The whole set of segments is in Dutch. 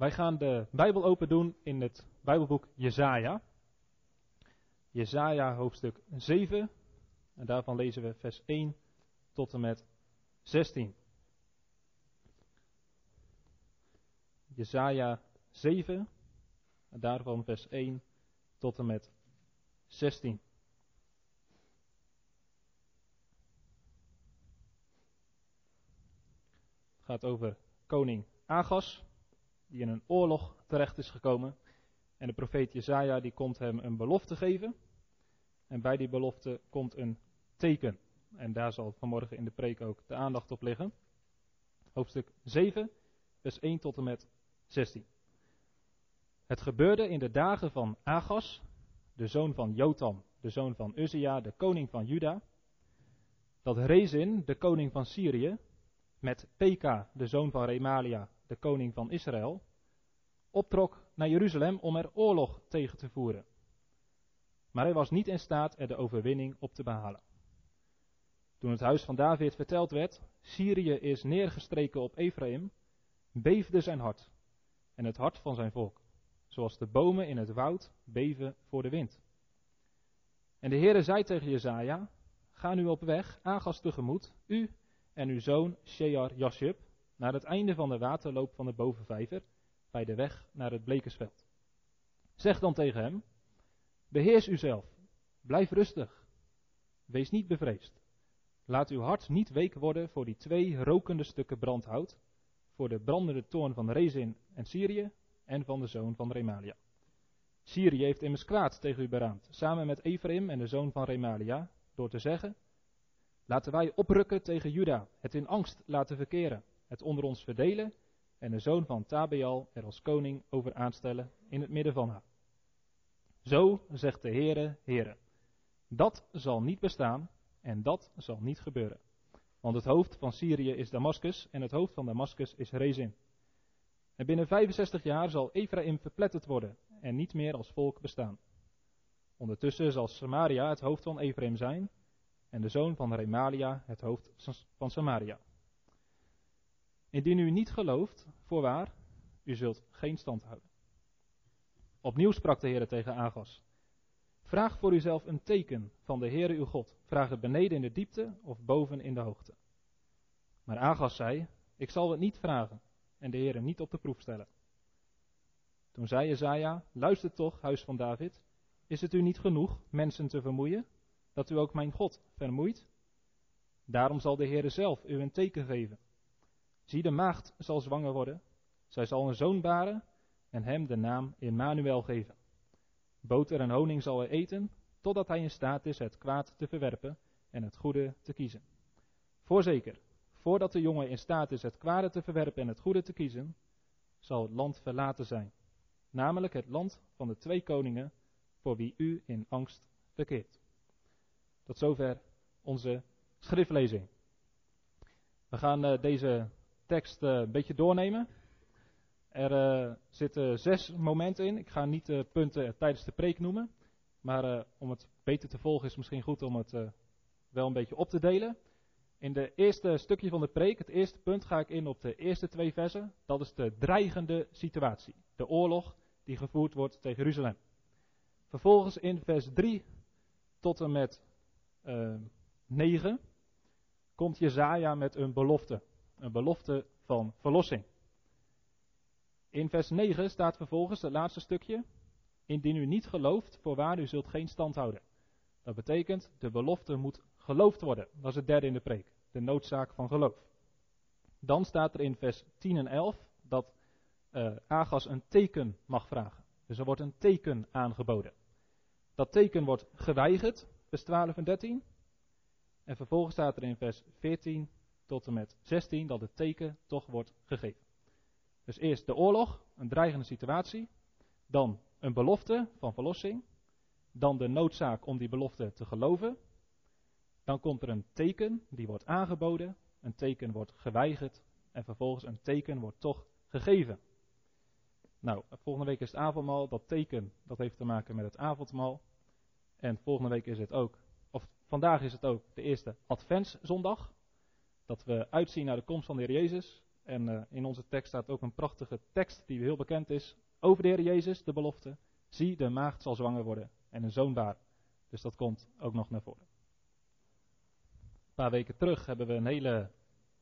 Wij gaan de Bijbel open doen in het Bijbelboek Jesaja. Jesaja hoofdstuk 7. En daarvan lezen we vers 1 tot en met 16. Jesaja 7. En daarvan vers 1 tot en met 16. Het gaat over koning Agas die in een oorlog terecht is gekomen. En de profeet Jezaja die komt hem een belofte geven. En bij die belofte komt een teken. En daar zal vanmorgen in de preek ook de aandacht op liggen. Hoofdstuk 7, vers 1 tot en met 16. Het gebeurde in de dagen van Agas, de zoon van Jotam, de zoon van Uzia, de koning van Juda, dat Rezin, de koning van Syrië, met Peka, de zoon van Remalia, de koning van Israël, optrok naar Jeruzalem om er oorlog tegen te voeren. Maar hij was niet in staat er de overwinning op te behalen. Toen het huis van David verteld werd, Syrië is neergestreken op Ephraim, beefde zijn hart en het hart van zijn volk, zoals de bomen in het woud beven voor de wind. En de Heere zei tegen Jezaja, ga nu op weg, Agas tegemoet, u en uw zoon Shear Jashub, naar het einde van de waterloop van de bovenvijver, bij de weg naar het blekersveld. Zeg dan tegen hem, beheers uzelf, blijf rustig, wees niet bevreesd. Laat uw hart niet week worden voor die twee rokende stukken brandhout, voor de brandende toorn van Rezin en Syrië en van de zoon van Remalia. Syrië heeft immers kwaad tegen u beraamd, samen met Ephraim en de zoon van Remalia, door te zeggen, laten wij oprukken tegen Juda, het in angst laten verkeren het onder ons verdelen en de zoon van Tabeal er als koning over aanstellen in het midden van haar. Zo zegt de Heere, Heere, dat zal niet bestaan en dat zal niet gebeuren. Want het hoofd van Syrië is Damascus en het hoofd van Damascus is Rezin. En binnen 65 jaar zal Ephraim verpletterd worden en niet meer als volk bestaan. Ondertussen zal Samaria het hoofd van Ephraim zijn en de zoon van Remalia het hoofd van Samaria. Indien u niet gelooft, voorwaar, u zult geen stand houden. Opnieuw sprak de Heer tegen Agas. Vraag voor uzelf een teken van de Heere uw God. Vraag het beneden in de diepte of boven in de hoogte. Maar Agas zei, ik zal het niet vragen en de Heere niet op de proef stellen. Toen zei Jezaja, luister toch, huis van David, is het u niet genoeg mensen te vermoeien, dat u ook mijn God vermoeit? Daarom zal de Heere zelf u een teken geven. Zie, de maagd zal zwanger worden. Zij zal een zoon baren en hem de naam Emmanuel geven. Boter en honing zal hij eten, totdat hij in staat is het kwaad te verwerpen en het goede te kiezen. Voorzeker, voordat de jongen in staat is het kwade te verwerpen en het goede te kiezen, zal het land verlaten zijn. Namelijk het land van de twee koningen, voor wie u in angst verkeert. Tot zover onze schriftlezing. We gaan uh, deze tekst uh, een beetje doornemen. Er uh, zitten zes momenten in. Ik ga niet de punten tijdens de preek noemen. Maar uh, om het beter te volgen is misschien goed om het wel een beetje op te delen. In de eerste stukje van de preek, het eerste punt, ga ik in op de eerste twee versen. Dat is de dreigende situatie. De oorlog die gevoerd wordt tegen Jeruzalem. Vervolgens in vers 3 tot en met 9 komt Jezaja met een belofte een belofte van verlossing. In vers 9 staat vervolgens het laatste stukje. Indien u niet gelooft, voorwaar u zult geen stand houden. Dat betekent, de belofte moet geloofd worden. Dat is het derde in de preek. De noodzaak van geloof. Dan staat er in vers 10 en 11 dat uh, Agas een teken mag vragen. Dus er wordt een teken aangeboden. Dat teken wordt geweigerd, vers 12 en 13. En vervolgens staat er in vers 14 tot en met 16 dat het teken toch wordt gegeven. Dus eerst de oorlog, een dreigende situatie. Dan een belofte van verlossing. Dan de noodzaak om die belofte te geloven. Dan komt er een teken, die wordt aangeboden. Een teken wordt geweigerd. En vervolgens een teken wordt toch gegeven. Nou, volgende week is het avondmaal. Dat teken, dat heeft te maken met het avondmaal. En volgende week is het ook, of vandaag is het ook de eerste Adventszondag dat we uitzien naar de komst van de Heer Jezus. En uh, in onze tekst staat ook een prachtige tekst die heel bekend is over de Heer Jezus, de belofte. Zie, de maagd zal zwanger worden en een zoon baren. Dus dat komt ook nog naar voren. Een paar weken terug hebben we een hele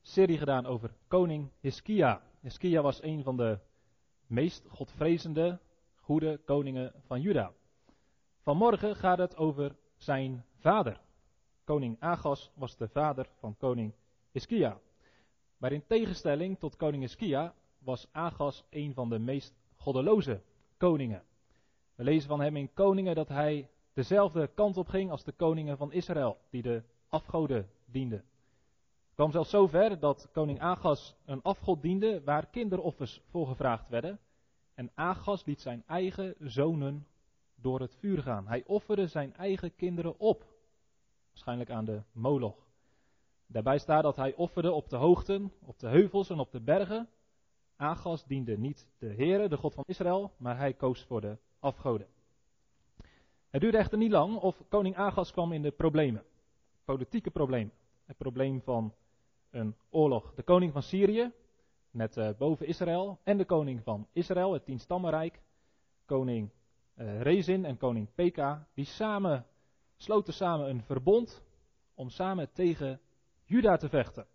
serie gedaan over koning Hiskia. Hiskia was een van de meest godvrezende, goede koningen van Juda. Vanmorgen gaat het over zijn vader. Koning Agas was de vader van koning Hiskia. Maar in tegenstelling tot koning Hiskia was Agas een van de meest goddeloze koningen. We lezen van hem in Koningen dat hij dezelfde kant op ging als de koningen van Israël, die de afgoden dienden. Het kwam zelfs zover dat koning Agas een afgod diende waar kinderoffers voor gevraagd werden. En Agas liet zijn eigen zonen door het vuur gaan. Hij offerde zijn eigen kinderen op. Waarschijnlijk aan de moloch. Daarbij staat dat hij offerde op de hoogten, op de heuvels en op de bergen. Agas diende niet de Heere, de God van Israël, maar hij koos voor de afgoden. Het duurde echter niet lang of koning Agas kwam in de problemen. Politieke problemen. Het probleem van een oorlog. De koning van Syrië, net uh, boven Israël, en de koning van Israël, het tienstammenrijk, koning uh, Rezin en koning Peka, die samen sloten samen een verbond om samen tegen Juda te vechten.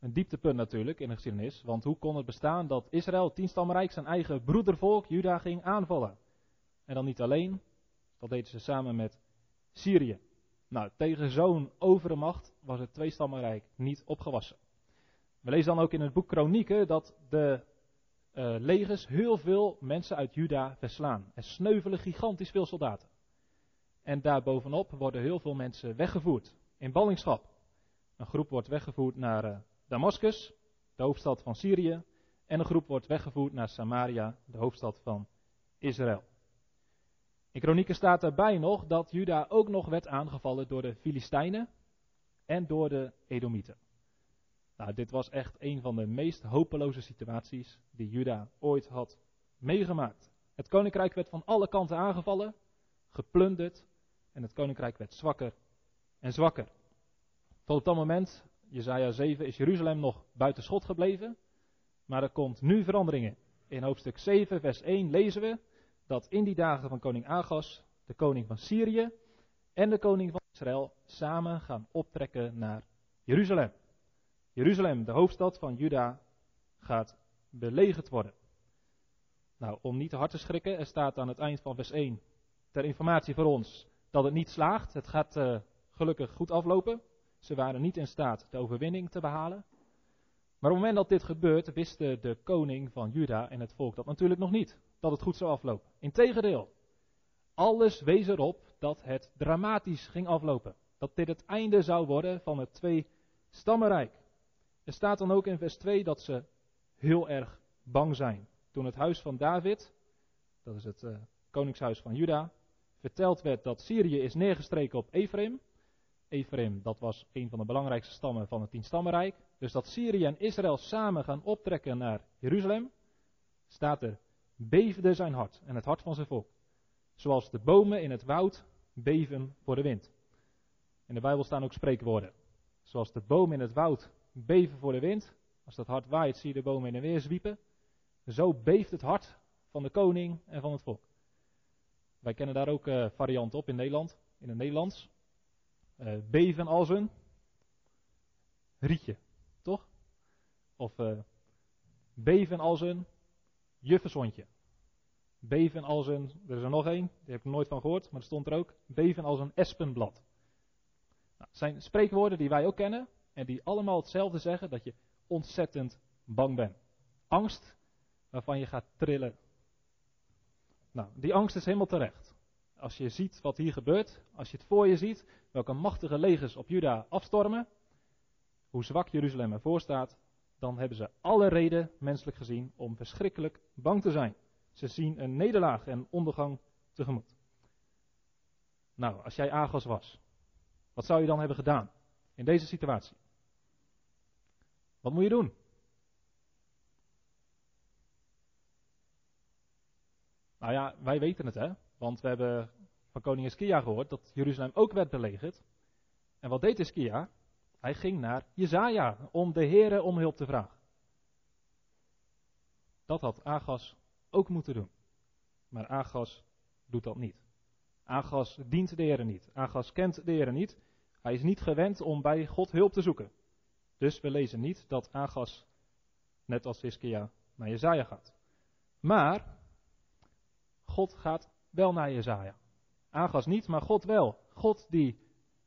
Een dieptepunt natuurlijk in de geschiedenis, want hoe kon het bestaan dat Israël, het tienstammenrijk, zijn eigen broedervolk, Juda, ging aanvallen? En dan niet alleen, dat deden ze samen met Syrië. Nou, tegen zo'n overmacht was het tweestammenrijk niet opgewassen. We lezen dan ook in het boek Kronieken dat de uh, legers heel veel mensen uit Juda verslaan. Er sneuvelen gigantisch veel soldaten. En daarbovenop worden heel veel mensen weggevoerd in ballingschap. Een groep wordt weggevoerd naar uh, Damascus, de hoofdstad van Syrië. En een groep wordt weggevoerd naar Samaria, de hoofdstad van Israël. In Kronieken staat erbij nog dat Juda ook nog werd aangevallen door de Filistijnen en door de Edomieten. Nou, dit was echt een van de meest hopeloze situaties die Juda ooit had meegemaakt. Het koninkrijk werd van alle kanten aangevallen, geplunderd en het koninkrijk werd zwakker en zwakker. Tot dat moment, Jezaja 7, is Jeruzalem nog buiten schot gebleven, maar er komt nu veranderingen. In hoofdstuk 7, vers 1 lezen we dat in die dagen van koning Agas, de koning van Syrië en de koning van Israël samen gaan optrekken naar Jeruzalem. Jeruzalem, de hoofdstad van Juda, gaat belegerd worden. Nou, om niet te hard te schrikken, er staat aan het eind van vers 1 ter informatie voor ons dat het niet slaagt. Het gaat uh, gelukkig goed aflopen. Ze waren niet in staat de overwinning te behalen. Maar op het moment dat dit gebeurt, wisten de koning van Juda en het volk dat natuurlijk nog niet, dat het goed zou aflopen. Integendeel, alles wees erop dat het dramatisch ging aflopen. Dat dit het einde zou worden van het twee stammenrijk. Er staat dan ook in vers 2 dat ze heel erg bang zijn. Toen het huis van David, dat is het uh, koningshuis van Juda, verteld werd dat Syrië is neergestreken op Ephraim. Ephraim, dat was een van de belangrijkste stammen van het tienstammenrijk. Dus dat Syrië en Israël samen gaan optrekken naar Jeruzalem, staat er, beefde zijn hart en het hart van zijn volk. Zoals de bomen in het woud beven voor de wind. In de Bijbel staan ook spreekwoorden. Zoals de bomen in het woud beven voor de wind. Als dat hard waait, zie je de bomen in en weer zwiepen. Zo beeft het hart van de koning en van het volk. Wij kennen daar ook uh, varianten op in Nederland, in het Nederlands. Uh, beven als een rietje, toch? Of uh, beven als een juffenshondje. Beven als een, er is er nog één, die heb ik nooit van gehoord, maar er stond er ook. Beven als een espenblad. Nou, zijn spreekwoorden die wij ook kennen, en die allemaal hetzelfde zeggen, dat je ontzettend bang bent. Angst waarvan je gaat trillen. Nou, die angst is helemaal terecht. Als je ziet wat hier gebeurt, als je het voor je ziet, welke machtige legers op Juda afstormen, hoe zwak Jeruzalem ervoor staat, dan hebben ze alle reden, menselijk gezien, om verschrikkelijk bang te zijn. Ze zien een nederlaag en ondergang tegemoet. Nou, als jij Agos was, wat zou je dan hebben gedaan in deze situatie? Wat moet je doen? Nou ja, wij weten het hè, want we hebben van koning Iskia gehoord dat Jeruzalem ook werd belegerd. En wat deed Iskia? Hij ging naar Jezaja om de Here om hulp te vragen. Dat had Agas ook moeten doen. Maar Agas doet dat niet. Agas dient de Heer niet. Agas kent de Heer niet. Hij is niet gewend om bij God hulp te zoeken. Dus we lezen niet dat Agas, net als Hiskia, naar Jezaja gaat. Maar God gaat wel naar Jezaja. Agas niet, maar God wel. God die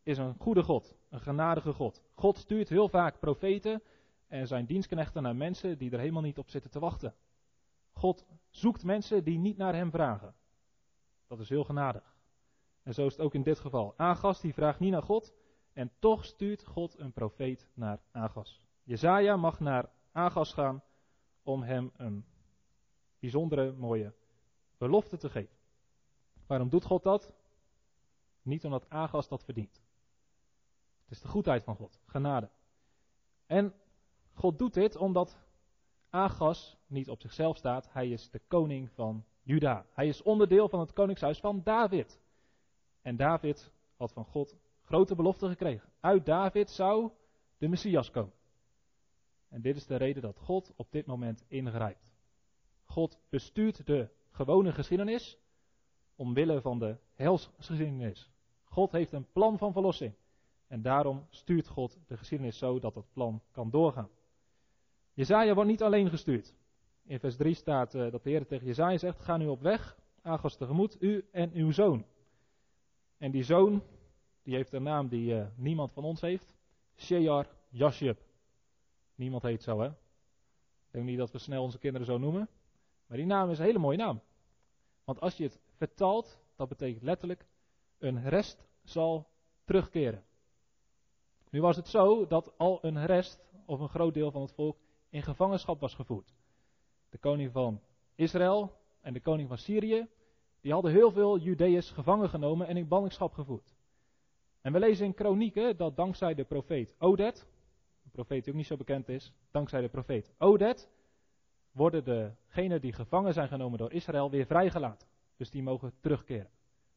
is een goede God, een genadige God. God stuurt heel vaak profeten en zijn dienstknechten naar mensen die er helemaal niet op zitten te wachten. God zoekt mensen die niet naar hem vragen. Dat is heel genadig. En zo is het ook in dit geval. Agas die vraagt niet naar God en toch stuurt God een profeet naar Agas. Jezaja mag naar Agas gaan om hem een bijzondere mooie belofte te geven. Waarom doet God dat? Niet omdat Agas dat verdient. Het is de goedheid van God, genade. En God doet dit omdat Agas niet op zichzelf staat. Hij is de koning van Juda. Hij is onderdeel van het koningshuis van David. En David had van God grote beloften gekregen. Uit David zou de Messias komen. En dit is de reden dat God op dit moment ingrijpt. God bestuurt de gewone geschiedenis omwille van de helsgeschiedenis. God heeft een plan van verlossing. En daarom stuurt God de geschiedenis zo dat dat plan kan doorgaan. Jezaja wordt niet alleen gestuurd. In vers 3 staat uh, dat de Heer tegen Jezaja zegt, ga nu op weg, Agos tegemoet, u en uw zoon. En die zoon, die heeft een naam die uh, niemand van ons heeft. Shear Yashub. Niemand heet zo, hè? Ik denk niet dat we snel onze kinderen zo noemen. Maar die naam is een hele mooie naam. Want als je het vertaalt, dat betekent letterlijk, een rest zal terugkeren. Nu was het zo dat al een rest, of een groot deel van het volk, in gevangenschap was gevoerd. De koning van Israël en de koning van Syrië, die hadden heel veel Judeërs gevangen genomen en in ballingschap gevoerd. En we lezen in Kronieken dat dankzij de profeet Odet, een profeet die ook niet zo bekend is, dankzij de profeet Odet, worden degenen die gevangen zijn genomen door Israël weer vrijgelaten. Dus die mogen terugkeren.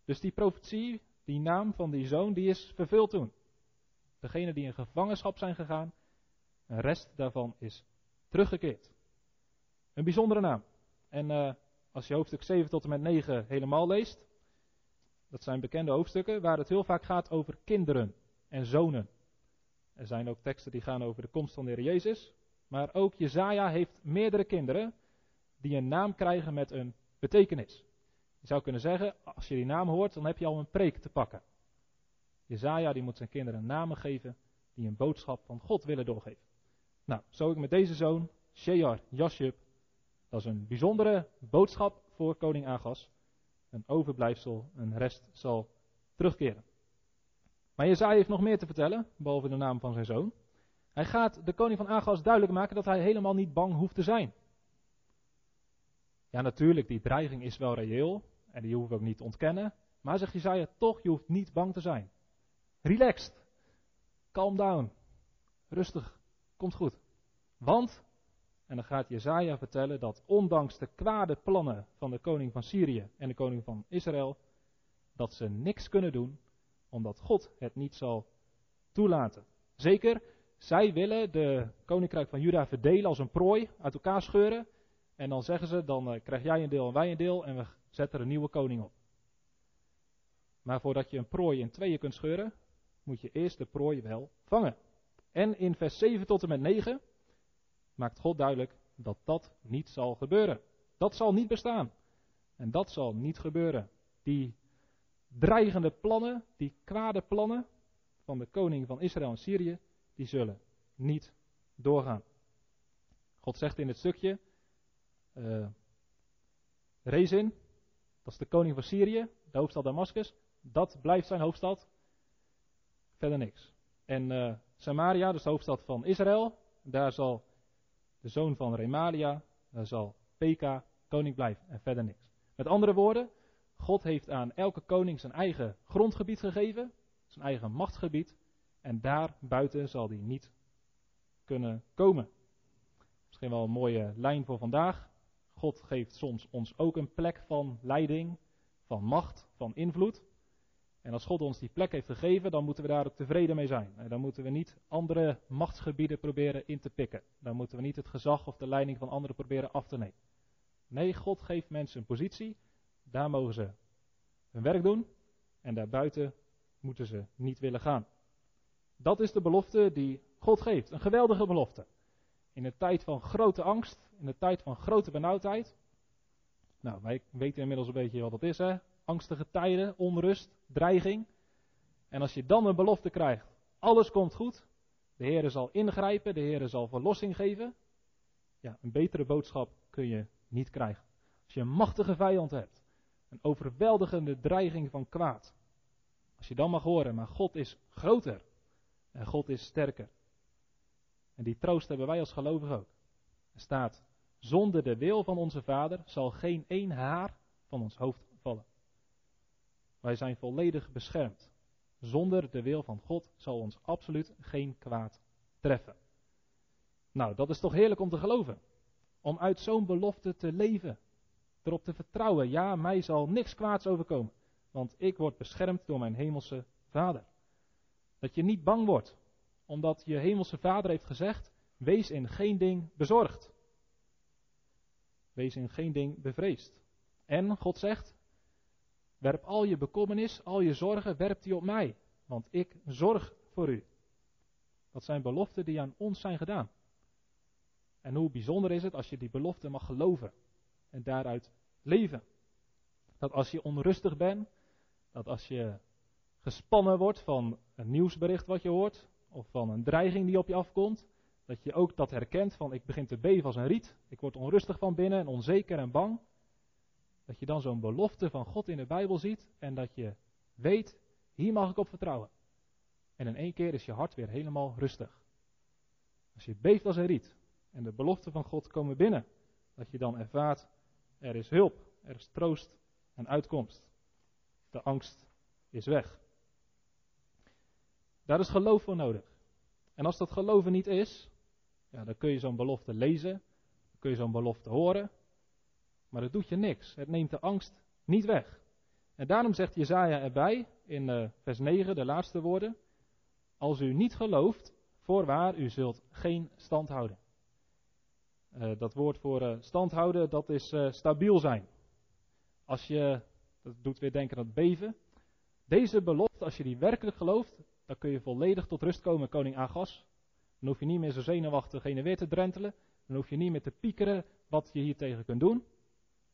Dus die profetie, die naam van die zoon, die is vervuld toen. Degenen die in gevangenschap zijn gegaan, een rest daarvan is teruggekeerd. Een bijzondere naam. En uh, als je hoofdstuk 7 tot en met 9 helemaal leest, dat zijn bekende hoofdstukken waar het heel vaak gaat over kinderen en zonen. Er zijn ook teksten die gaan over de komst van de Heer Jezus. Maar ook Jezaja heeft meerdere kinderen die een naam krijgen met een betekenis. Je zou kunnen zeggen, als je die naam hoort, dan heb je al een preek te pakken. Jezaja die moet zijn kinderen namen geven die een boodschap van God willen doorgeven. Nou, zo ik met deze zoon, Shear Jashub, dat is een bijzondere boodschap voor koning Agas. Een overblijfsel, een rest zal terugkeren. Maar Jezaja heeft nog meer te vertellen, behalve de naam van zijn zoon. Hij gaat de koning van Agas duidelijk maken dat hij helemaal niet bang hoeft te zijn. Ja, natuurlijk, die dreiging is wel reëel en die hoeven we ook niet te ontkennen. Maar zegt Jezaja toch, je hoeft niet bang te zijn. Relaxed. Calm down. Rustig. Komt goed. Want, en dan gaat Jezaja vertellen dat ondanks de kwade plannen van de koning van Syrië en de koning van Israël, dat ze niks kunnen doen, omdat God het niet zal toelaten. Zeker, zij willen de koninkrijk van Juda verdelen als een prooi, uit elkaar scheuren. En dan zeggen ze, dan uh, krijg jij een deel en wij een deel en we zetten er een nieuwe koning op. Maar voordat je een prooi in tweeën kunt scheuren, moet je eerst de prooi wel vangen. En in vers 7 tot en met 9 maakt God duidelijk dat dat niet zal gebeuren. Dat zal niet bestaan. En dat zal niet gebeuren. Die dreigende plannen, die kwade plannen van de koning van Israël en Syrië, die zullen niet doorgaan. God zegt in het stukje, uh, Rezin, dat is de koning van Syrië, de hoofdstad Damascus, dat blijft zijn hoofdstad, verder niks. En uh, Samaria, dus de hoofdstad van Israël, daar zal de zoon van Remalia, daar zal Peka koning blijven en verder niks. Met andere woorden, God heeft aan elke koning zijn eigen grondgebied gegeven, zijn eigen machtsgebied, en daar buiten zal die niet kunnen komen. Misschien wel een mooie lijn voor vandaag. God geeft soms ons ook een plek van leiding, van macht, van invloed. En als God ons die plek heeft gegeven, dan moeten we daar ook tevreden mee zijn. En dan moeten we niet andere machtsgebieden proberen in te pikken. Dan moeten we niet het gezag of de leiding van anderen proberen af te nemen. Nee, God geeft mensen een positie. Daar mogen ze hun werk doen. En daarbuiten moeten ze niet willen gaan. Dat is de belofte die God geeft. Een geweldige belofte. In een tijd van grote angst, in een tijd van grote benauwdheid. Nou, wij weten inmiddels een beetje wat dat is, hè? Angstige tijden, onrust, dreiging. En als je dan een belofte krijgt, alles komt goed, de Heer zal ingrijpen, de Heer zal verlossing geven. Ja, een betere boodschap kun je niet krijgen. Als je een machtige vijand hebt, een overweldigende dreiging van kwaad. Als je dan mag horen, maar God is groter en God is sterker. En die troost hebben wij als gelovigen ook. Er staat, zonder de wil van onze Vader zal geen één haar van ons hoofd vallen. Wij zijn volledig beschermd. Zonder de wil van God zal ons absoluut geen kwaad treffen. Nou, dat is toch heerlijk om te geloven. Om uit zo'n belofte te leven. Erop te vertrouwen, ja, mij zal niks kwaads overkomen. Want ik word beschermd door mijn hemelse Vader. Dat je niet bang wordt, omdat je hemelse Vader heeft gezegd: wees in geen ding bezorgd. Wees in geen ding bevreesd. En God zegt: werp al je bekommernis, al je zorgen, werp die op mij, want ik zorg voor u. Dat zijn beloften die aan ons zijn gedaan. En hoe bijzonder is het als je die belofte mag geloven en daaruit leven. Dat als je onrustig bent, dat als je gespannen wordt van een nieuwsbericht wat je hoort, of van een dreiging die op je afkomt, dat je ook dat herkent van ik begin te beven als een riet, ik word onrustig van binnen en onzeker en bang. Dat je dan zo'n belofte van God in de Bijbel ziet en dat je weet, hier mag ik op vertrouwen. En in één keer is je hart weer helemaal rustig. Als je beeft als een riet en de beloften van God komen binnen, dat je dan ervaart, er is hulp, er is troost en uitkomst. De angst is weg. Daar is geloof voor nodig. En als dat geloven niet is, ja, dan kun je zo'n belofte lezen, dan kun je zo'n belofte horen, maar het doet je niks. Het neemt de angst niet weg. En daarom zegt Jezaja erbij, in uh, vers 9, de laatste woorden, als u niet gelooft, voorwaar, u zult geen stand houden. Uh, dat woord voor uh, stand houden, dat is stabiel zijn. Als je, dat doet weer denken aan het beven. Deze belofte, als je die werkelijk gelooft, dan kun je volledig tot rust komen, koning Agas. Dan hoef je niet meer zo zenuwachtig heen en weer te drentelen. Dan hoef je niet meer te piekeren wat je hier tegen kunt doen.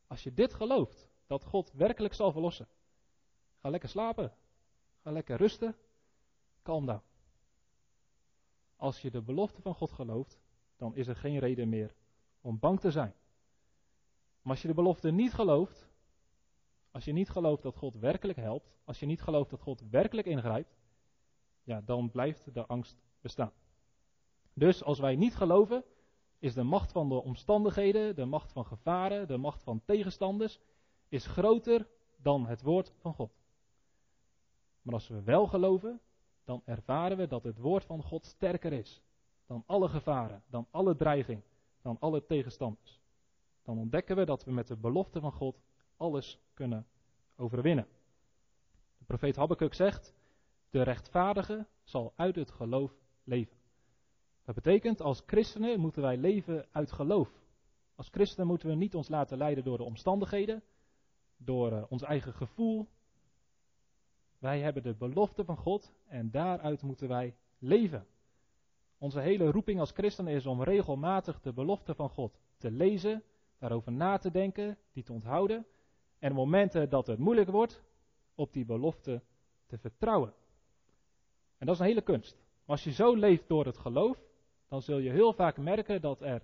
Als je dit gelooft, dat God werkelijk zal verlossen. Ga lekker slapen. Ga lekker rusten. Kalm down. Als je de belofte van God gelooft, dan is er geen reden meer om bang te zijn. Maar als je de belofte niet gelooft, als je niet gelooft dat God werkelijk helpt, als je niet gelooft dat God werkelijk ingrijpt, ja, dan blijft de angst bestaan. Dus als wij niet geloven, is de macht van de omstandigheden, de macht van gevaren, de macht van tegenstanders, is groter dan het woord van God. Maar als we wel geloven, dan ervaren we dat het woord van God sterker is dan alle gevaren, dan alle dreiging, dan alle tegenstanders. Dan ontdekken we dat we met de belofte van God alles kunnen overwinnen. De profeet Habakkuk zegt: De rechtvaardige zal uit het geloof leven. Dat betekent, als christenen moeten wij leven uit geloof. Als christenen moeten we niet ons laten leiden door de omstandigheden, door uh, ons eigen gevoel. Wij hebben de belofte van God en daaruit moeten wij leven. Onze hele roeping als christenen is om regelmatig de belofte van God te lezen, daarover na te denken, die te onthouden en momenten dat het moeilijk wordt, op die belofte te vertrouwen. En dat is een hele kunst. Als je zo leeft door het geloof, dan zul je heel vaak merken dat er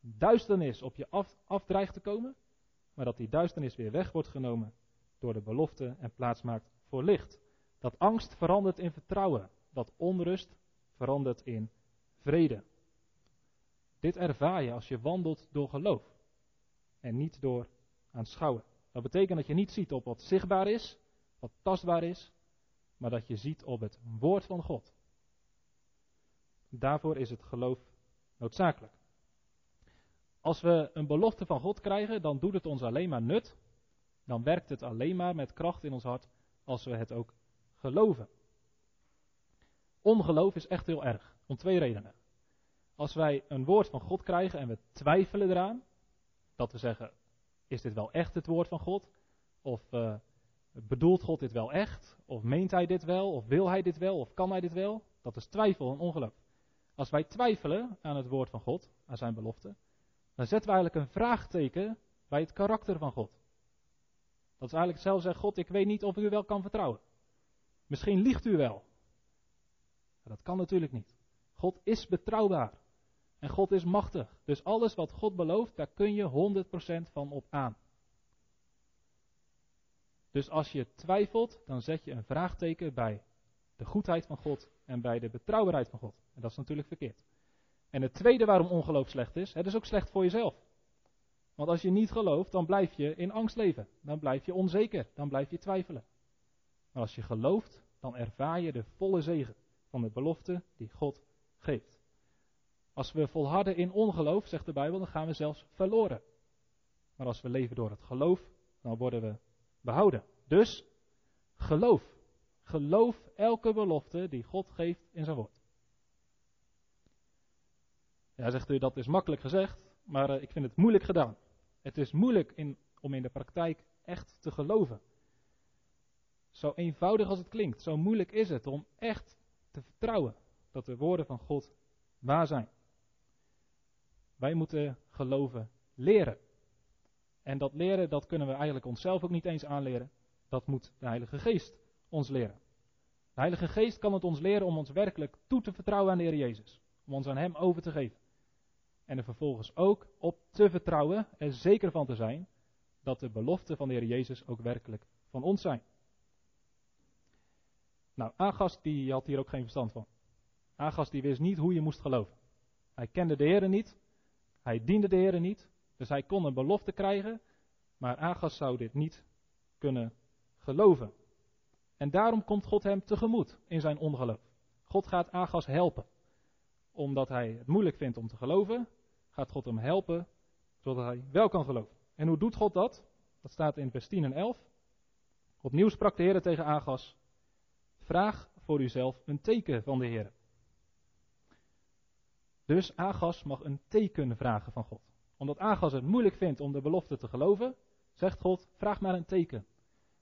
duisternis op je af, dreigt te komen, maar dat die duisternis weer weg wordt genomen door de belofte en plaats maakt voor licht. Dat angst verandert in vertrouwen, dat onrust verandert in vrede. Dit ervaar je als je wandelt door geloof en niet door aanschouwen. Dat betekent dat je niet ziet op wat zichtbaar is, wat tastbaar is, maar dat je ziet op het woord van God. Daarvoor is het geloof noodzakelijk. Als we een belofte van God krijgen, dan doet het ons alleen maar nut. Dan werkt het alleen maar met kracht in ons hart als we het ook geloven. Ongeloof is echt heel erg, om twee redenen. Als wij een woord van God krijgen en we twijfelen eraan, dat we zeggen, is dit wel echt het woord van God? Of uh, bedoelt God dit wel echt? Of meent hij dit wel? Of wil hij dit wel? Of kan hij dit wel? Dat is twijfel en ongeloof. Als wij twijfelen aan het woord van God, aan zijn belofte, dan zetten we eigenlijk een vraagteken bij het karakter van God. Dat is eigenlijk zelf zeggen, God, ik weet niet of u wel kan vertrouwen. Misschien liegt u wel. Dat kan natuurlijk niet. God is betrouwbaar. En God is machtig. Dus alles wat God belooft, daar kun je 100% van op aan. Dus als je twijfelt, dan zet je een vraagteken bij de goedheid van God en bij de betrouwbaarheid van God. En dat is natuurlijk verkeerd. En het tweede waarom ongeloof slecht is, het is ook slecht voor jezelf. Want als je niet gelooft, dan blijf je in angst leven. Dan blijf je onzeker. Dan blijf je twijfelen. Maar als je gelooft, dan ervaar je de volle zegen van de belofte die God geeft. Als we volharden in ongeloof, zegt de Bijbel, dan gaan we zelfs verloren. Maar als we leven door het geloof, dan worden we behouden. Dus geloof. Geloof elke belofte die God geeft in zijn woord. Ja, zegt u, dat is makkelijk gezegd, maar uh, ik vind het moeilijk gedaan. Het is moeilijk in, om in de praktijk echt te geloven. Zo eenvoudig als het klinkt, zo moeilijk is het om echt te vertrouwen dat de woorden van God waar zijn. Wij moeten geloven leren. En dat leren, dat kunnen we eigenlijk onszelf ook niet eens aanleren. Dat moet de Heilige Geest ons leren. De Heilige Geest kan het ons leren om ons werkelijk toe te vertrouwen aan de Heer Jezus. Om ons aan Hem over te geven. En er vervolgens ook op te vertrouwen, er zeker van te zijn, dat de beloften van de Heer Jezus ook werkelijk van ons zijn. Nou, Agas die had hier ook geen verstand van. Agas die wist niet hoe je moest geloven. Hij kende de Heer niet, hij diende de Heer niet, dus hij kon een belofte krijgen, maar Agas zou dit niet kunnen geloven. En daarom komt God hem tegemoet in zijn ongeloof. God gaat Agas helpen. Omdat hij het moeilijk vindt om te geloven, gaat God hem helpen zodat hij wel kan geloven. En hoe doet God dat? Dat staat in vers 10 en 11. Opnieuw sprak de Heer tegen Agas: Vraag voor uzelf een teken van de Heer. Dus Agas mag een teken vragen van God. Omdat Agas het moeilijk vindt om de belofte te geloven, zegt God: Vraag maar een teken.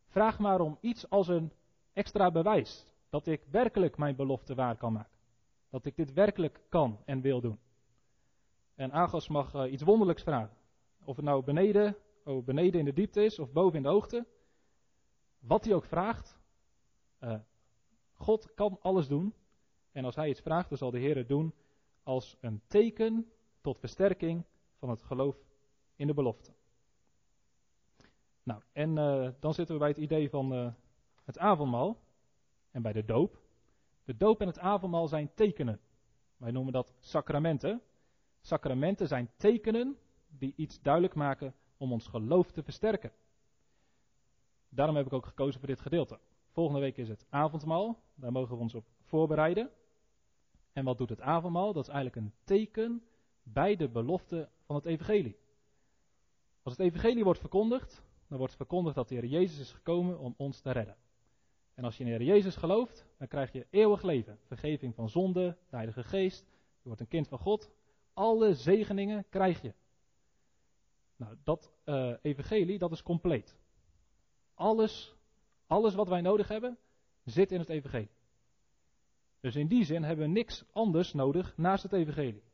Vraag maar om iets als een extra bewijs dat ik werkelijk mijn belofte waar kan maken. Dat ik dit werkelijk kan en wil doen. En Agas mag uh, iets wonderlijks vragen. Of het nou beneden, oh, beneden in de diepte is of boven in de hoogte. Wat hij ook vraagt, uh, God kan alles doen. En als hij iets vraagt, dan zal de Heer het doen als een teken tot versterking van het geloof in de belofte. Nou, en uh, dan zitten we bij het idee van uh, het avondmaal en bij de doop. De doop en het avondmaal zijn tekenen. Wij noemen dat sacramenten. Sacramenten zijn tekenen die iets duidelijk maken om ons geloof te versterken. Daarom heb ik ook gekozen voor dit gedeelte. Volgende week is het avondmaal. Daar mogen we ons op voorbereiden. En wat doet het avondmaal? Dat is eigenlijk een teken bij de belofte van het evangelie. Als het evangelie wordt verkondigd, dan wordt verkondigd dat de Heer Jezus is gekomen om ons te redden. En als je in de Heer Jezus gelooft, dan krijg je eeuwig leven. Vergeving van zonde, de Heilige Geest. Je wordt een kind van God. Alle zegeningen krijg je. Nou, dat uh, evangelie, dat is compleet. Alles alles wat wij nodig hebben, zit in het evangelie. Dus in die zin hebben we niks anders nodig naast het evangelie.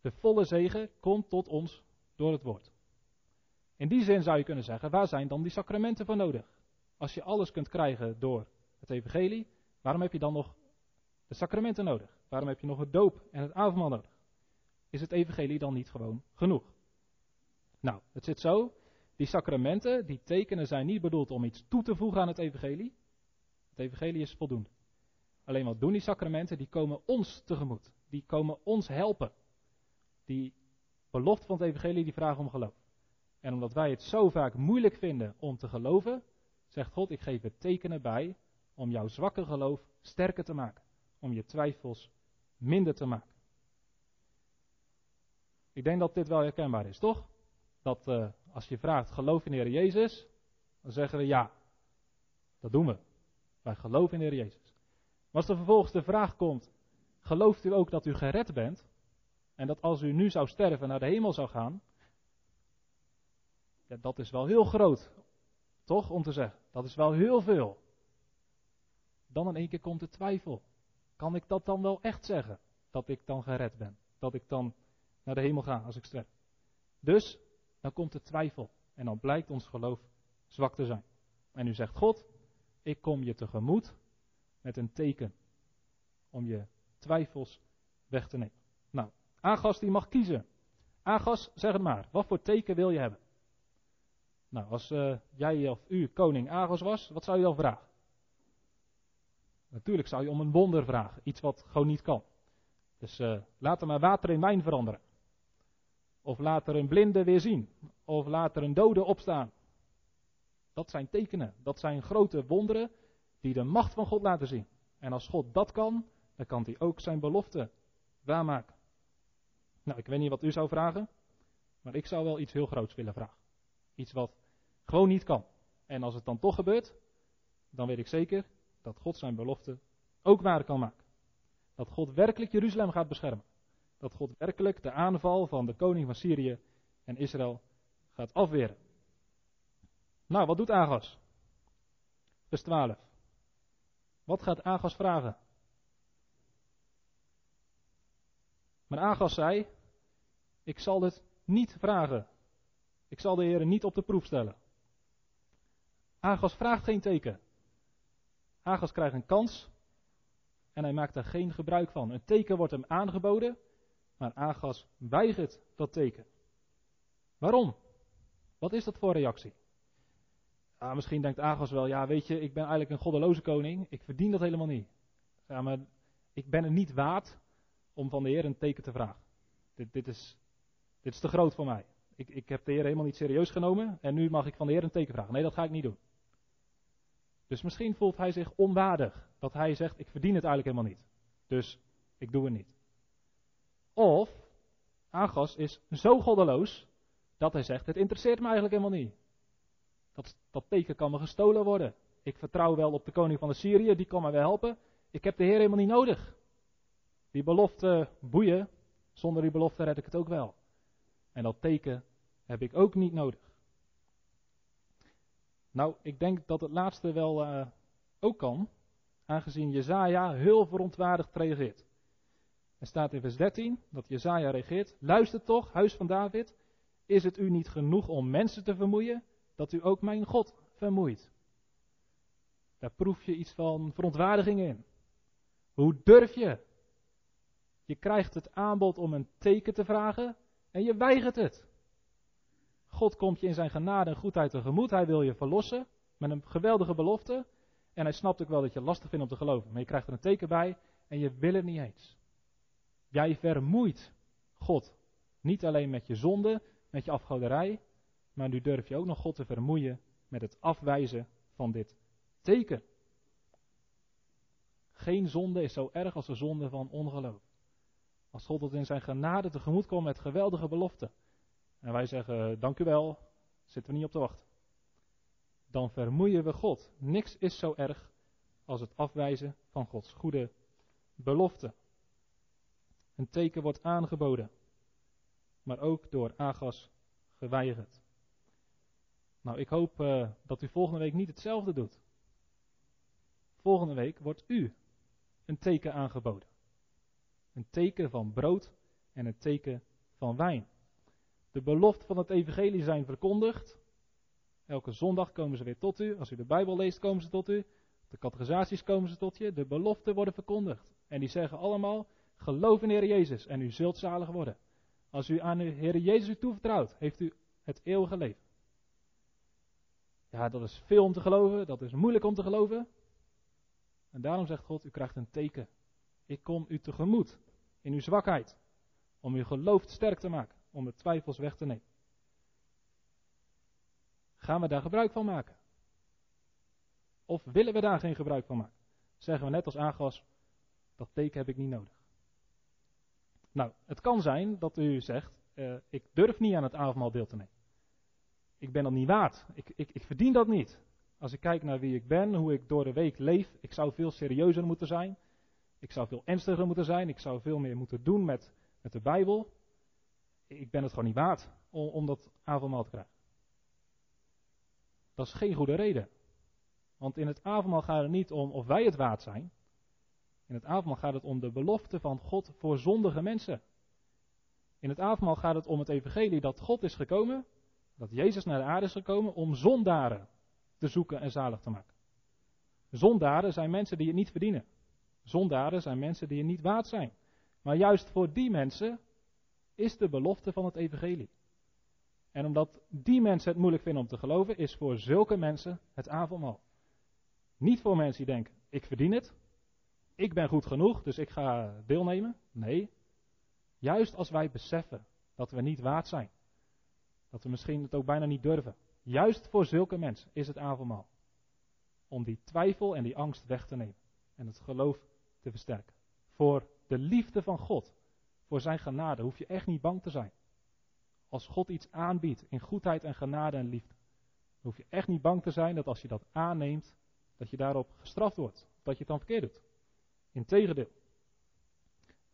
De volle zegen komt tot ons door het woord. In die zin zou je kunnen zeggen, waar zijn dan die sacramenten voor nodig? Als je alles kunt krijgen door het evangelie, waarom heb je dan nog de sacramenten nodig? Waarom heb je nog het doop en het avondmaal nodig? Is het evangelie dan niet gewoon genoeg? Nou, het zit zo. Die sacramenten, die tekenen zijn niet bedoeld om iets toe te voegen aan het evangelie. Het evangelie is voldoende. Alleen wat doen die sacramenten? Die komen ons tegemoet. Die komen ons helpen. Die belofte van het evangelie, die vragen om geloof. En omdat wij het zo vaak moeilijk vinden om te geloven, zegt God, ik geef er tekenen bij om jouw zwakke geloof sterker te maken. Om je twijfels minder te maken. Ik denk dat dit wel herkenbaar is, toch? Dat uh, als je vraagt, geloof in de Heer Jezus? Dan zeggen we ja. Dat doen we. Wij geloven in de Heer Jezus. Maar als er vervolgens de vraag komt, gelooft u ook dat u gered bent? En dat als u nu zou sterven naar de hemel zou gaan? Ja, dat is wel heel groot. Toch? Om te zeggen. Dat is wel heel veel. Dan in één keer komt de twijfel. Kan ik dat dan wel echt zeggen? Dat ik dan gered ben. Dat ik dan naar de hemel ga als ik sterf. Dus, dan komt de twijfel. En dan blijkt ons geloof zwak te zijn. En nu zegt God, ik kom je tegemoet met een teken. Om je twijfels weg te nemen. Agas die mag kiezen. Agas, zeg het maar. Wat voor teken wil je hebben? Nou, als uh, jij of u koning Agos was, wat zou je dan vragen? Natuurlijk zou je om een wonder vragen. Iets wat gewoon niet kan. Dus uh, laat er maar water in wijn veranderen. Of laat er een blinde weer zien. Of laat er een dode opstaan. Dat zijn tekenen. Dat zijn grote wonderen die de macht van God laten zien. En als God dat kan, dan kan hij ook zijn belofte waarmaken. Nou, ik weet niet wat u zou vragen, maar ik zou wel iets heel groots willen vragen. Iets wat gewoon niet kan. En als het dan toch gebeurt, dan weet ik zeker dat God zijn belofte ook waar kan maken. Dat God werkelijk Jeruzalem gaat beschermen. Dat God werkelijk de aanval van de koning van Syrië en Israël gaat afweren. Nou, wat doet Agas? Vers 12. Wat gaat Agas vragen? Maar Agas zei: Ik zal het niet vragen. Ik zal de Heer niet op de proef stellen. Agas vraagt geen teken. Agas krijgt een kans en hij maakt daar geen gebruik van. Een teken wordt hem aangeboden, maar Agas weigert dat teken. Waarom? Wat is dat voor reactie? Ja, misschien denkt Agas wel, ja weet je, ik ben eigenlijk een goddeloze koning, ik verdien dat helemaal niet. Ja, maar ik ben het niet waard om van de Heer een teken te vragen. Dit, dit, is, dit is te groot voor mij. Ik, ik heb de Heer helemaal niet serieus genomen en nu mag ik van de Heer een teken vragen. Nee, dat ga ik niet doen. Dus misschien voelt hij zich onwaardig. Dat hij zegt, ik verdien het eigenlijk helemaal niet. Dus ik doe het niet. Of Agas is zo goddeloos dat hij zegt, het interesseert me eigenlijk helemaal niet. Dat, dat teken kan me gestolen worden. Ik vertrouw wel op de koning van de Syrië, die kan mij wel helpen. Ik heb de Heer helemaal niet nodig. Die belofte boeien, zonder die belofte red ik het ook wel. En dat teken heb ik ook niet nodig. Nou, ik denk dat het laatste wel uh, ook kan, aangezien Jezaja heel verontwaardigd reageert. Er staat in vers 13 dat Jezaja reageert, luister toch, huis van David, is het u niet genoeg om mensen te vermoeien, dat u ook mijn God vermoeit? Daar proef je iets van verontwaardiging in. Hoe durf je? Je krijgt het aanbod om een teken te vragen en je weigert het. God komt je in zijn genade en goedheid tegemoet. Hij wil je verlossen met een geweldige belofte. En hij snapt ook wel dat je lastig vindt om te geloven. Maar je krijgt er een teken bij en je wil het niet eens. Jij vermoeit God. Niet alleen met je zonde, met je afgoderij. Maar nu durf je ook nog God te vermoeien met het afwijzen van dit teken. Geen zonde is zo erg als de zonde van ongeloof. Als God het in zijn genade tegemoet komt met geweldige beloften. En wij zeggen, dank u wel, zitten we niet op te wachten. Dan vermoeien we God. Niks is zo erg als het afwijzen van Gods goede belofte. Een teken wordt aangeboden, maar ook door Agas geweigerd. Nou, ik hoop uh, dat u volgende week niet hetzelfde doet. Volgende week wordt u een teken aangeboden. Een teken van brood en een teken van wijn. De beloften van het evangelie zijn verkondigd. Elke zondag komen ze weer tot u. Als u de Bijbel leest, komen ze tot u. De catechisaties komen ze tot je. De beloften worden verkondigd. En die zeggen allemaal: geloof in de Heer Jezus en u zult zalig worden. Als u aan de Heer Jezus u toevertrouwt, heeft u het eeuwige leven. Ja, dat is veel om te geloven. Dat is moeilijk om te geloven. En daarom zegt God: u krijgt een teken. Ik kom u tegemoet in uw zwakheid. Om uw geloof sterk te maken om de twijfels weg te nemen. Gaan we daar gebruik van maken? Of willen we daar geen gebruik van maken? Zeggen we net als aangas, dat teken heb ik niet nodig. Nou, het kan zijn dat u zegt, uh, ik durf niet aan het avondmaal deel te nemen. Ik ben dat niet waard. Ik, ik, ik verdien dat niet. Als ik kijk naar wie ik ben, hoe ik door de week leef, ik zou veel serieuzer moeten zijn. Ik zou veel ernstiger moeten zijn. Ik zou veel meer moeten doen met, met de Bijbel ik ben het gewoon niet waard om, om dat avondmaal te krijgen. Dat is geen goede reden. Want in het avondmaal gaat het niet om of wij het waard zijn. In het avondmaal gaat het om de belofte van God voor zondige mensen. In het avondmaal gaat het om het evangelie dat God is gekomen, dat Jezus naar de aarde is gekomen om zondaren te zoeken en zalig te maken. Zondaren zijn mensen die het niet verdienen. Zondaren zijn mensen die het niet waard zijn. Maar juist voor die mensen is de belofte van het evangelie. En omdat die mensen het moeilijk vinden om te geloven, is voor zulke mensen het avondmaal. Niet voor mensen die denken, ik verdien het, ik ben goed genoeg, dus ik ga deelnemen. Nee, juist als wij beseffen dat we niet waard zijn, dat we misschien het ook bijna niet durven, juist voor zulke mensen is het avondmaal. Om die twijfel en die angst weg te nemen en het geloof te versterken. Voor de liefde van God, voor zijn genade, hoef je echt niet bang te zijn. Als God iets aanbiedt in goedheid en genade en liefde, hoef je echt niet bang te zijn dat als je dat aanneemt, dat je daarop gestraft wordt. Dat je het dan verkeerd doet. Integendeel.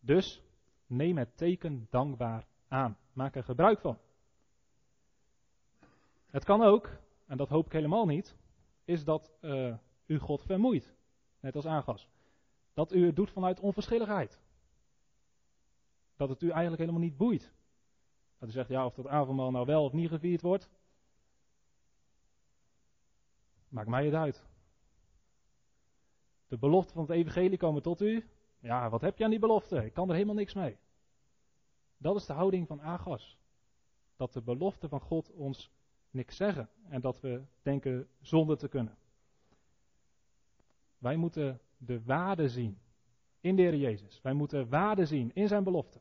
Dus neem het teken dankbaar aan. Maak er gebruik van. Het kan ook, en dat hoop ik helemaal niet, is dat uh, u God vermoeit. Net als aangas. Dat u het doet vanuit onverschilligheid. Dat het u eigenlijk helemaal niet boeit. Dat u zegt, ja, of dat avondmaal nou wel of niet gevierd wordt. Maakt mij het uit. De belofte van het evangelie komen tot u. Ja, wat heb je aan die belofte? Ik kan er helemaal niks mee. Dat is de houding van Agas. Dat de belofte van God ons niks zeggen en dat we denken zonder te kunnen. Wij moeten de waarde zien in de Heer Jezus. Wij moeten waarde zien in zijn belofte.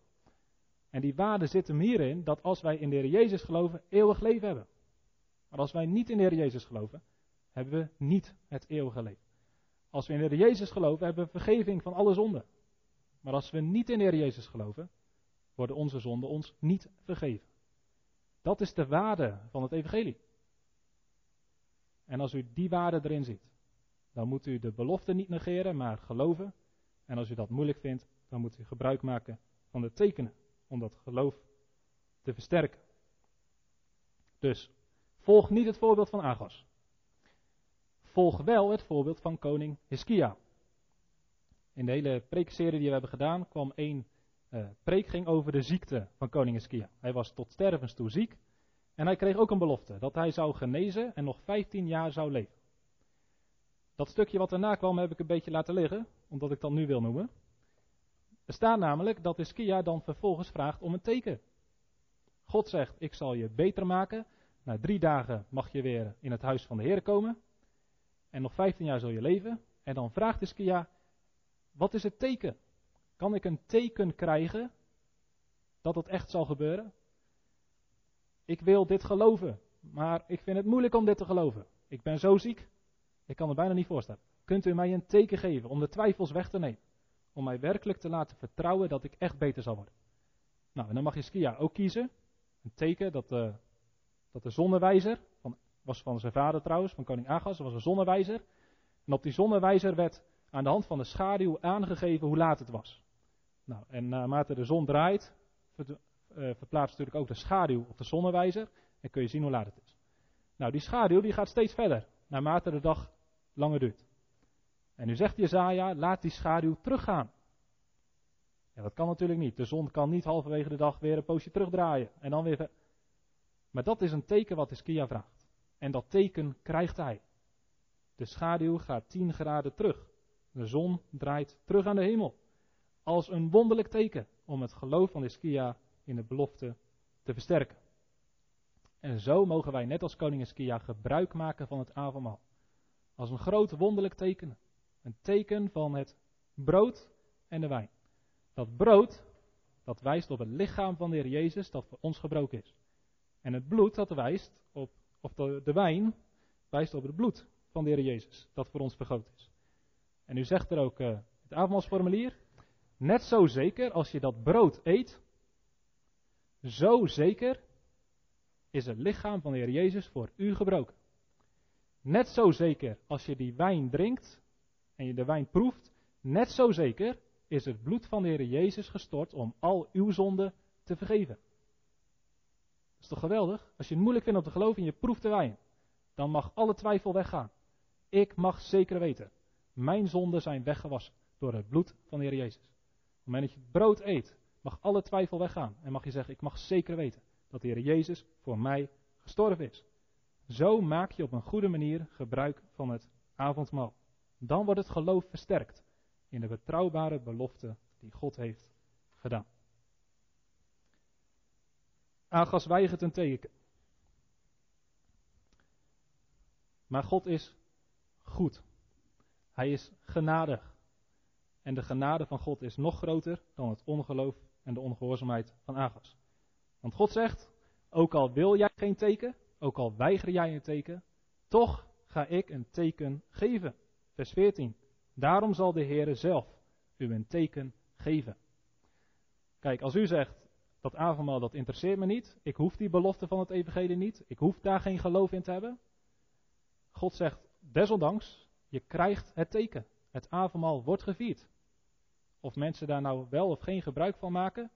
En die waarde zit hem hierin dat als wij in de Heer Jezus geloven, eeuwig leven hebben. Maar als wij niet in de Heer Jezus geloven, hebben we niet het eeuwige leven. Als we in de Heer Jezus geloven, hebben we vergeving van alle zonden. Maar als we niet in de Heer Jezus geloven, worden onze zonden ons niet vergeven. Dat is de waarde van het evangelie. En als u die waarde erin ziet, dan moet u de belofte niet negeren, maar geloven. En als u dat moeilijk vindt, dan moet u gebruik maken van de tekenen om dat geloof te versterken. Dus, volg niet het voorbeeld van Agos volg wel het voorbeeld van koning Hiskia. In de hele preekserie die we hebben gedaan kwam één uh, preek ging over de ziekte van koning Hiskia. Hij was tot stervens toe ziek en hij kreeg ook een belofte dat hij zou genezen en nog 15 jaar zou leven. Dat stukje wat daarna kwam heb ik een beetje laten liggen, omdat ik dat nu wil noemen. Er staat namelijk dat Hiskia dan vervolgens vraagt om een teken. God zegt, ik zal je beter maken. Na drie dagen mag je weer in het huis van de Heer komen en nog 15 jaar zul je leven. En dan vraagt Iskia, wat is het teken? Kan ik een teken krijgen dat het echt zal gebeuren? Ik wil dit geloven, maar ik vind het moeilijk om dit te geloven. Ik ben zo ziek, ik kan er bijna niet voorstellen. Kunt u mij een teken geven om de twijfels weg te nemen? Om mij werkelijk te laten vertrouwen dat ik echt beter zal worden. Nou, en dan mag je Skia ook kiezen. Een teken dat de, dat de zonnewijzer van was van zijn vader trouwens, van koning Agas, was een zonnewijzer. En op die zonnewijzer werd aan de hand van de schaduw aangegeven hoe laat het was. Nou, en naarmate de zon draait, uh, verplaatst natuurlijk ook de schaduw op de zonnewijzer en kun je zien hoe laat het is. Nou, die schaduw die gaat steeds verder, naarmate de dag langer duurt. En nu zegt Jezaja, laat die schaduw teruggaan. Ja, dat kan natuurlijk niet. De zon kan niet halverwege de dag weer een poosje terugdraaien en dan weer. Maar dat is een teken wat Iskia vraagt. En dat teken krijgt hij. De schaduw gaat 10 graden terug. De zon draait terug aan de hemel. Als een wonderlijk teken om het geloof van Iskia in de belofte te versterken. En zo mogen wij net als koning Iskia gebruik maken van het avondmaal. Als een groot wonderlijk teken. Een teken van het brood en de wijn. Dat brood, dat wijst op het lichaam van de Heer Jezus dat voor ons gebroken is. En het bloed, dat wijst op of de, de wijn, wijst op het bloed van de Heer Jezus, dat voor ons vergoten is. En u zegt er ook uh, het avondmaalsformulier, net zo zeker als je dat brood eet, zo zeker is het lichaam van de Heer Jezus voor u gebroken. Net zo zeker als je die wijn drinkt en je de wijn proeft, net zo zeker is het bloed van de Heer Jezus gestort om al uw zonden te vergeven is toch geweldig? Als je het moeilijk vindt om te geloven en je proeft de wijn. dan mag alle twijfel weggaan. Ik mag zeker weten, mijn zonden zijn weggewassen door het bloed van de Heer Jezus. Op het moment dat je brood eet, mag alle twijfel weggaan. En mag je zeggen, ik mag zeker weten dat de Heer Jezus voor mij gestorven is. Zo maak je op een goede manier gebruik van het avondmaal. Dan wordt het geloof versterkt in de betrouwbare belofte die God heeft gedaan. Agas weigert een teken. Maar God is goed. Hij is genadig. En de genade van God is nog groter dan het ongeloof en de ongehoorzaamheid van Agas. Want God zegt, ook al wil jij geen teken, ook al weiger jij een teken, toch ga ik een teken geven. Vers 14. Daarom zal de Heere zelf u een teken geven. Kijk, als u zegt, dat avondmaal dat interesseert me niet, ik hoef die belofte van het evangelie niet, ik hoef daar geen geloof in te hebben. God zegt, desondanks, je krijgt het teken. Het avondmaal wordt gevierd. Of mensen daar nou wel of geen gebruik van maken,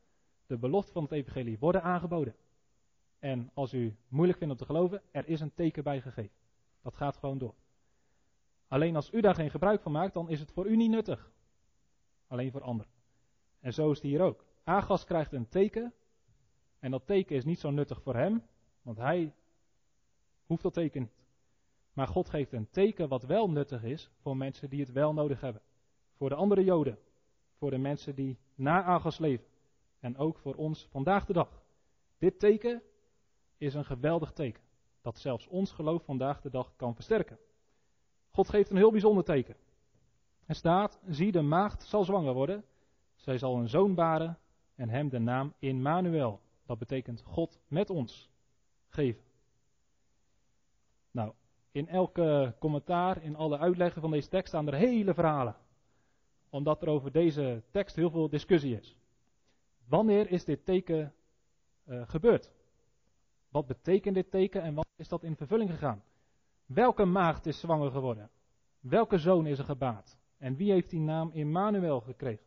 de belofte van het evangelie worden aangeboden. En als u moeilijk vindt om te geloven, er is een teken bij gegeven. Dat gaat gewoon door. Alleen als u daar geen gebruik van maakt, dan is het voor u niet nuttig. Alleen voor anderen. En zo is het hier ook. Agas krijgt een teken. En dat teken is niet zo nuttig voor hem, want hij hoeft dat teken niet. Maar God geeft een teken wat wel nuttig is voor mensen die het wel nodig hebben. Voor de andere Joden. Voor de mensen die na Agas leven. En ook voor ons vandaag de dag. Dit teken is een geweldig teken. Dat zelfs ons geloof vandaag de dag kan versterken. God geeft een heel bijzonder teken. Er staat, zie de maagd zal zwanger worden. Zij zal een zoon baren en hem de naam Immanuel. Dat betekent God met ons geven. Nou, in elke commentaar, in alle uitleggen van deze tekst staan er hele verhalen. Omdat er over deze tekst heel veel discussie is. Wanneer is dit teken uh, gebeurd? Wat betekent dit teken en wat is dat in vervulling gegaan? Welke maagd is zwanger geworden? Welke zoon is er gebaat? En wie heeft die naam Immanuel gekregen?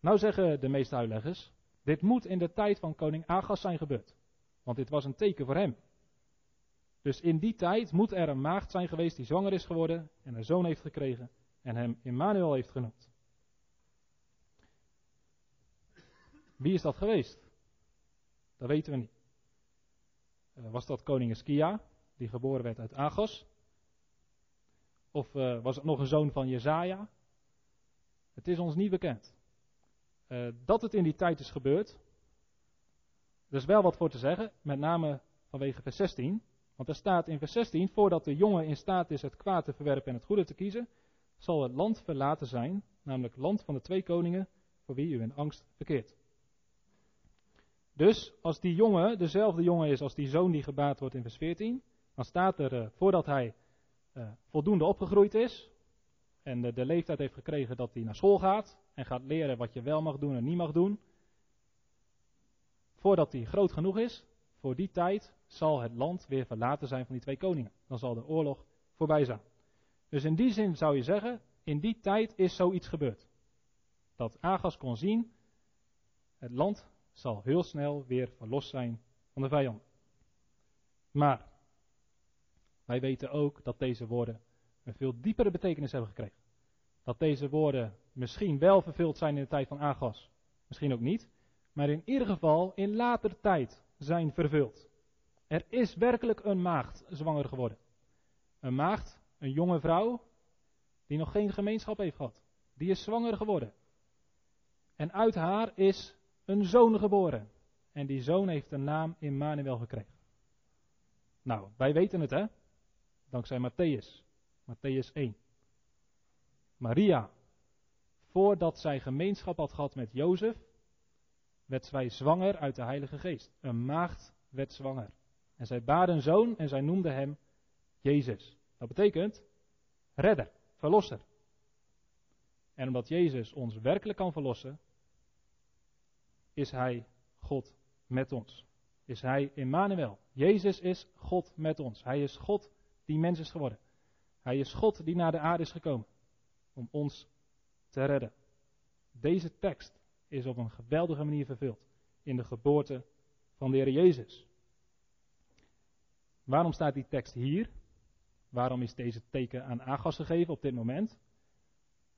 Nou zeggen de meeste uitleggers, dit moet in de tijd van koning Agas zijn gebeurd. Want dit was een teken voor hem. Dus in die tijd moet er een maagd zijn geweest die zwanger is geworden en een zoon heeft gekregen en hem Immanuel heeft genoemd. Wie is dat geweest? Dat weten we niet. Eh, was dat koning Eskia, die geboren werd uit Agos? Of uh, was het nog een zoon van Jezaja? Het is ons niet bekend. Uh, dat het in die tijd is gebeurd, er is wel wat voor te zeggen, met name vanwege vers 16. Want er staat in vers 16, voordat de jongen in staat is het kwaad te verwerpen en het goede te kiezen, zal het land verlaten zijn, namelijk land van de twee koningen, voor wie u in angst verkeert. Dus als die jongen dezelfde jongen is als die zoon die gebaat wordt in vers 14, dan staat er, uh, voordat hij uh, voldoende opgegroeid is en de leeftijd heeft gekregen dat hij naar school gaat en gaat leren wat je wel mag doen en niet mag doen, voordat hij groot genoeg is, voor die tijd zal het land weer verlaten zijn van die twee koningen. Dan zal de oorlog voorbij zijn. Dus in die zin zou je zeggen, in die tijd is zoiets gebeurd. Dat Agas kon zien, het land zal heel snel weer verlost zijn van de vijand. Maar wij weten ook dat deze woorden een veel diepere betekenis hebben gekregen. Dat deze woorden misschien wel vervuld zijn in de tijd van Agas, misschien ook niet, maar in ieder geval in later tijd zijn vervuld. Er is werkelijk een maagd zwanger geworden. Een maagd, een jonge vrouw, die nog geen gemeenschap heeft gehad. Die is zwanger geworden. En uit haar is een zoon geboren. En die zoon heeft de naam Immanuel gekregen. Nou, wij weten het hè. Dankzij Matthäus. Matthäus 1. Maria, voordat zij gemeenschap had gehad met Jozef, werd zij zwanger uit de Heilige Geest. Een maagd werd zwanger. En zij baarde een zoon en zij noemde hem Jezus. Dat betekent redder, verlosser. En omdat Jezus ons werkelijk kan verlossen, is Hij God met ons. Is Hij Immanuel. Jezus is God met ons. Hij is God die mens is geworden. Hij is God die naar de aarde is gekomen om ons te redden. Deze tekst is op een geweldige manier vervuld in de geboorte van de Heer Jezus. Waarom staat die tekst hier? Waarom is deze teken aan Agas gegeven op dit moment?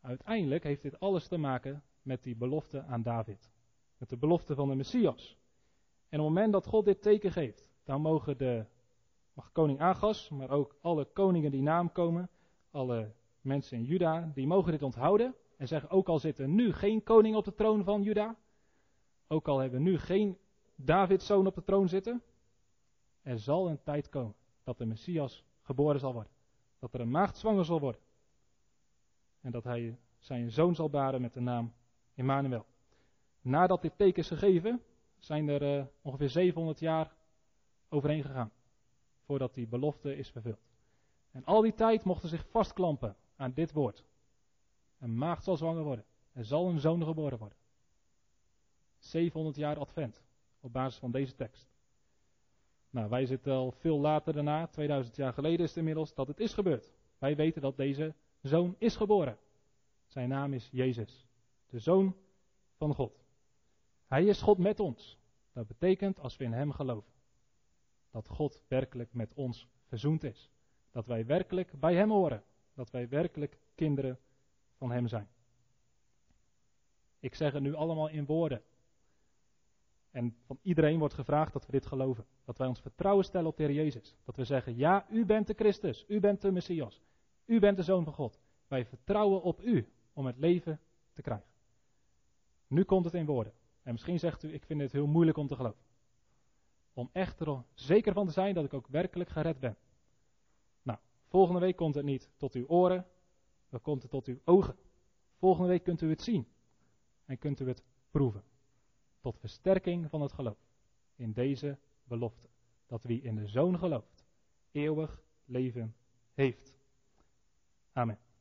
Uiteindelijk heeft dit alles te maken met die belofte aan David. Met de belofte van de Messias. En op het moment dat God dit teken geeft, dan mogen de, mag koning Agas, maar ook alle koningen die naam komen, alle mensen in Juda, die mogen dit onthouden. En zeggen, ook al zit er nu geen koning op de troon van Juda, ook al hebben we nu geen Davids zoon op de troon zitten, er zal een tijd komen dat de Messias geboren zal worden. Dat er een maagd zwanger zal worden. En dat hij zijn zoon zal baren met de naam Emmanuel. Nadat dit teken is gegeven, zijn er uh, ongeveer 700 jaar overheen gegaan. Voordat die belofte is vervuld. En al die tijd mochten zich vastklampen aan dit woord. Een maagd zal zwanger worden. Er zal een zoon geboren worden. 700 jaar advent op basis van deze tekst. Nou, wij zitten al veel later daarna, 2000 jaar geleden is het inmiddels, dat het is gebeurd. Wij weten dat deze zoon is geboren. Zijn naam is Jezus, de zoon van God. Hij is God met ons. Dat betekent, als we in Hem geloven, dat God werkelijk met ons verzoend is. Dat wij werkelijk bij Hem horen. Dat wij werkelijk kinderen van Hem zijn. Ik zeg het nu allemaal in woorden. En van iedereen wordt gevraagd dat we dit geloven. Dat wij ons vertrouwen stellen op de Heer Jezus. Dat we zeggen, ja, u bent de Christus, u bent de Messias, u bent de Zoon van God. Wij vertrouwen op u om het leven te krijgen. Nu komt het in woorden. En misschien zegt u, ik vind het heel moeilijk om te geloven. Om echt er zeker van te zijn dat ik ook werkelijk gered ben. Nou, volgende week komt het niet tot uw oren, dan komt het tot uw ogen. Volgende week kunt u het zien en kunt u het proeven tot versterking van het geloof in deze belofte. Dat wie in de Zoon gelooft, eeuwig leven heeft. Amen.